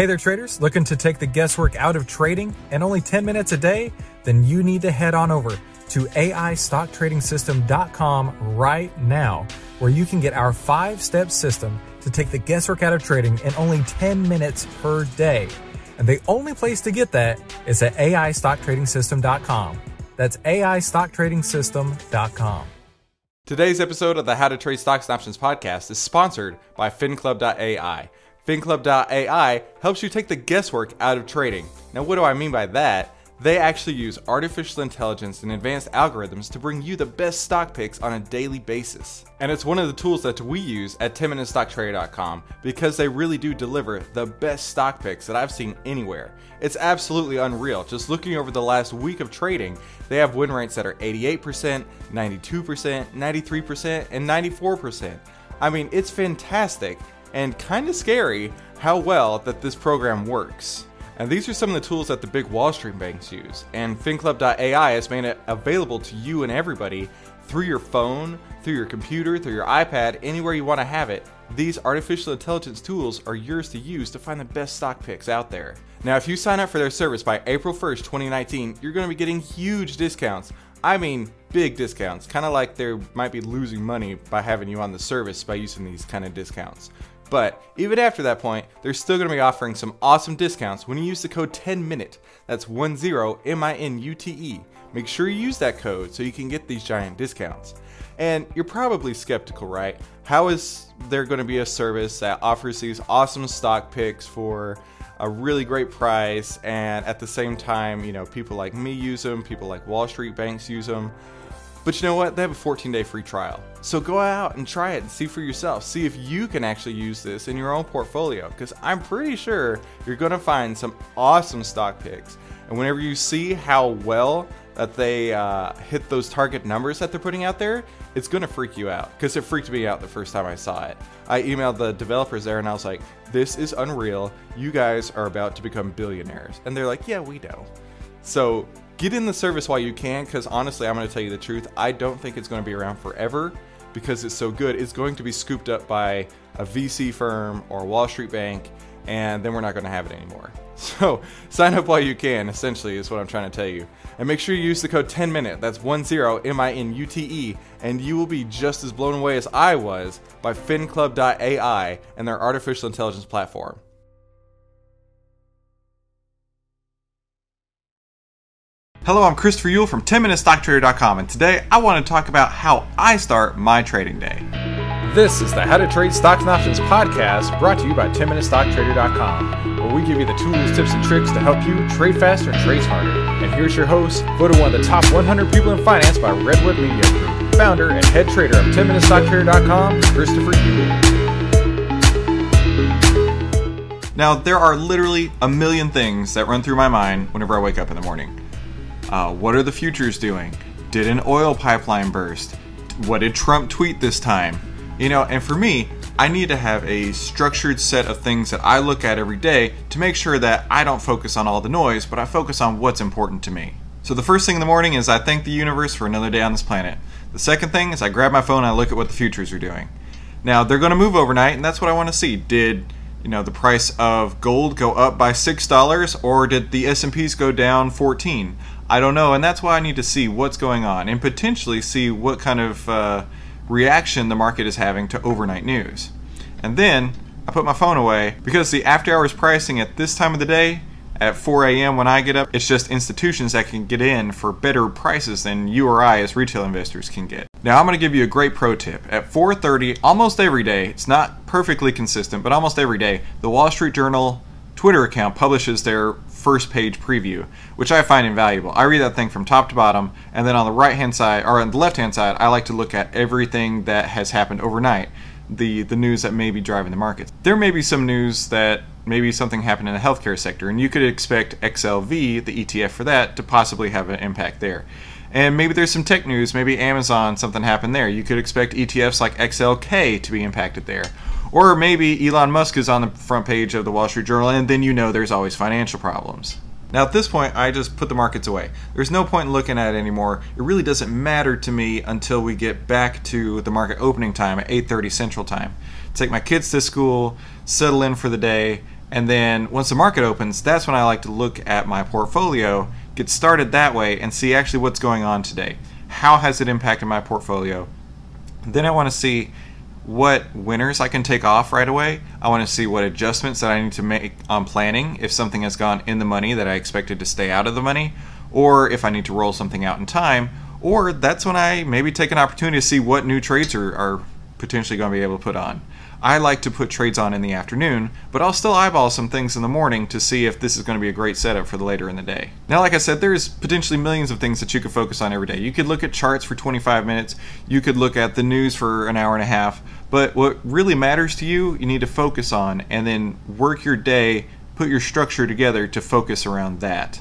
Hey there, traders. Looking to take the guesswork out of trading and only 10 minutes a day? Then you need to head on over to AIStockTradingSystem.com right now, where you can get our five step system to take the guesswork out of trading in only 10 minutes per day. And the only place to get that is at AIStockTradingSystem.com. That's AIStockTradingSystem.com. Today's episode of the How to Trade Stocks and Options podcast is sponsored by FinClub.ai. FinClub.ai helps you take the guesswork out of trading. Now, what do I mean by that? They actually use artificial intelligence and advanced algorithms to bring you the best stock picks on a daily basis. And it's one of the tools that we use at 10MinuteStockTrader.com because they really do deliver the best stock picks that I've seen anywhere. It's absolutely unreal. Just looking over the last week of trading, they have win rates that are 88%, 92%, 93%, and 94%. I mean, it's fantastic and kind of scary how well that this program works. And these are some of the tools that the big Wall Street banks use. And FinClub.ai has made it available to you and everybody through your phone, through your computer, through your iPad, anywhere you want to have it. These artificial intelligence tools are yours to use to find the best stock picks out there. Now, if you sign up for their service by April 1st, 2019, you're going to be getting huge discounts. I mean, big discounts, kind of like they might be losing money by having you on the service by using these kind of discounts. But even after that point, they're still going to be offering some awesome discounts when you use the code 10MINUTE. That's 10 M I N U T E. Make sure you use that code so you can get these giant discounts. And you're probably skeptical, right? How is there going to be a service that offers these awesome stock picks for a really great price and at the same time, you know, people like me use them, people like Wall Street banks use them. But you know what? They have a 14 day free trial. So go out and try it and see for yourself. See if you can actually use this in your own portfolio. Because I'm pretty sure you're going to find some awesome stock picks. And whenever you see how well that they uh, hit those target numbers that they're putting out there, it's going to freak you out. Because it freaked me out the first time I saw it. I emailed the developers there and I was like, this is unreal. You guys are about to become billionaires. And they're like, yeah, we know. So get in the service while you can because honestly i'm going to tell you the truth i don't think it's going to be around forever because it's so good it's going to be scooped up by a vc firm or a wall street bank and then we're not going to have it anymore. So sign up while you can essentially is what i'm trying to tell you. And make sure you use the code 10 minute that's 10 m-i-n-u-t-e and you will be just as blown away as i was by finclub.ai and their artificial intelligence platform Hello, I'm Christopher Uhl from 10MinuteStockTrader.com, and today I want to talk about how I start my trading day. This is the How to Trade Stocks and Options podcast brought to you by 10MinuteStockTrader.com, where we give you the tools, tips, and tricks to help you trade faster and trade smarter. And here's your host, voted one of the top 100 people in finance by Redwood Media Group, founder and head trader of 10MinuteStockTrader.com, Christopher Uhl. Now, there are literally a million things that run through my mind whenever I wake up in the morning. Uh, what are the futures doing? Did an oil pipeline burst? What did Trump tweet this time? You know, and for me, I need to have a structured set of things that I look at every day to make sure that I don't focus on all the noise, but I focus on what's important to me. So the first thing in the morning is I thank the universe for another day on this planet. The second thing is I grab my phone and I look at what the futures are doing. Now, they're going to move overnight, and that's what I want to see. Did you know the price of gold go up by six dollars or did the s&ps go down 14 i don't know and that's why i need to see what's going on and potentially see what kind of uh, reaction the market is having to overnight news and then i put my phone away because the after hours pricing at this time of the day at 4 a.m. when I get up, it's just institutions that can get in for better prices than you or I as retail investors can get. Now I'm going to give you a great pro tip. At 4:30 almost every day, it's not perfectly consistent, but almost every day, the Wall Street Journal Twitter account publishes their first page preview, which I find invaluable. I read that thing from top to bottom, and then on the right hand side or on the left hand side, I like to look at everything that has happened overnight the the news that may be driving the markets. There may be some news that maybe something happened in the healthcare sector, and you could expect XLV, the ETF for that, to possibly have an impact there. And maybe there's some tech news, maybe Amazon, something happened there. You could expect ETFs like XLK to be impacted there. Or maybe Elon Musk is on the front page of the Wall Street Journal, and then you know there's always financial problems. Now at this point, I just put the markets away. There's no point in looking at it anymore. It really doesn't matter to me until we get back to the market opening time at 8:30 Central Time. Take my kids to school, settle in for the day, And then once the market opens, that's when I like to look at my portfolio, get started that way, and see actually what's going on today. How has it impacted my portfolio? Then I want to see what winners I can take off right away. I want to see what adjustments that I need to make on planning if something has gone in the money that I expected to stay out of the money, or if I need to roll something out in time. Or that's when I maybe take an opportunity to see what new trades are, are potentially going to be able to put on. I like to put trades on in the afternoon, but I'll still eyeball some things in the morning to see if this is going to be a great setup for the later in the day. Now, like I said, there's potentially millions of things that you could focus on every day. You could look at charts for 25 minutes, you could look at the news for an hour and a half, but what really matters to you, you need to focus on and then work your day, put your structure together to focus around that.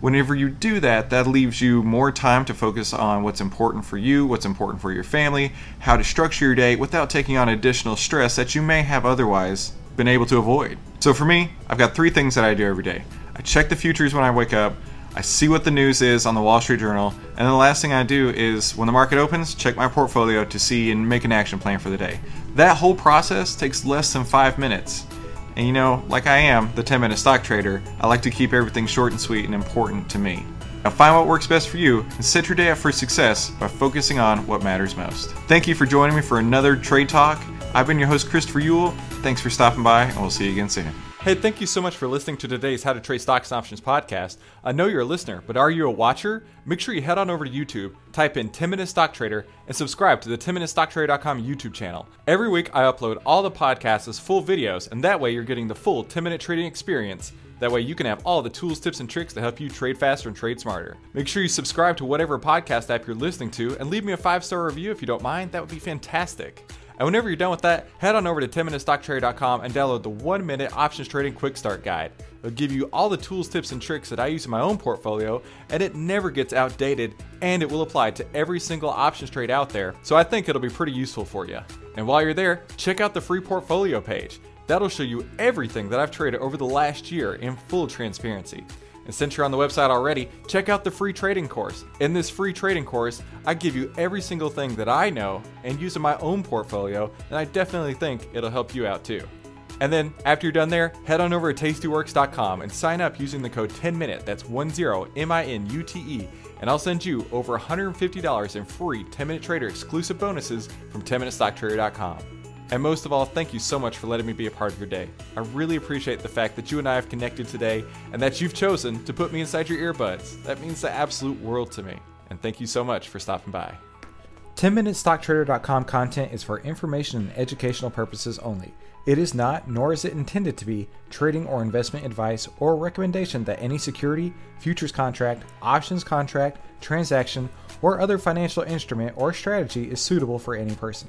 Whenever you do that, that leaves you more time to focus on what's important for you, what's important for your family, how to structure your day without taking on additional stress that you may have otherwise been able to avoid. So for me, I've got three things that I do every day. I check the futures when I wake up, I see what the news is on the Wall Street Journal, and the last thing I do is when the market opens, check my portfolio to see and make an action plan for the day. That whole process takes less than five minutes. And you know, like I am, the 10 minute stock trader, I like to keep everything short and sweet and important to me. Now find what works best for you and set your day up for success by focusing on what matters most. Thank you for joining me for another Trade Talk. I've been your host, Christopher Uhl. Thanks for stopping by, and we'll see you again soon. Hey, thank you so much for listening to today's How to Trade Stocks and Options podcast. I know you're a listener, but are you a watcher? Make sure you head on over to YouTube, type in 10 Minute Stock Trader, and subscribe to the 10MinuteStockTrader.com YouTube channel. Every week, I upload all the podcasts as full videos, and that way you're getting the full 10 minute trading experience. That way you can have all the tools, tips, and tricks to help you trade faster and trade smarter. Make sure you subscribe to whatever podcast app you're listening to and leave me a five star review if you don't mind. That would be fantastic. And whenever you're done with that, head on over to 10minutestocktrader.com and download the 1 minute options trading quick start guide. It'll give you all the tools, tips, and tricks that I use in my own portfolio, and it never gets outdated, and it will apply to every single options trade out there. So I think it'll be pretty useful for you. And while you're there, check out the free portfolio page. That'll show you everything that I've traded over the last year in full transparency. And since you're on the website already, check out the free trading course. In this free trading course, I give you every single thing that I know and use in my own portfolio, and I definitely think it'll help you out too. And then, after you're done there, head on over to tastyworks.com and sign up using the code 10MINUTE, that's 10 M I N U T E, and I'll send you over $150 in free 10 Minute Trader exclusive bonuses from 10MinuteStockTrader.com. And most of all, thank you so much for letting me be a part of your day. I really appreciate the fact that you and I have connected today and that you've chosen to put me inside your earbuds. That means the absolute world to me. And thank you so much for stopping by. 10MinuteStockTrader.com content is for information and educational purposes only. It is not, nor is it intended to be, trading or investment advice or recommendation that any security, futures contract, options contract, transaction, or other financial instrument or strategy is suitable for any person.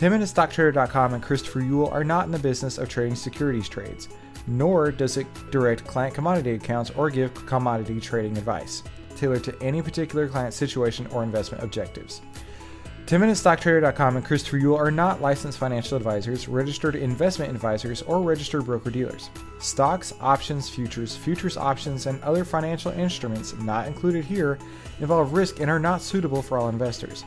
10MinuteStockTrader.com and Christopher Uhl are not in the business of trading securities trades, nor does it direct client commodity accounts or give commodity trading advice, tailored to any particular client situation or investment objectives. 10MinuteStockTrader.com and Christopher Uhl are not licensed financial advisors, registered investment advisors, or registered broker dealers. Stocks, options, futures, futures options, and other financial instruments not included here involve risk and are not suitable for all investors.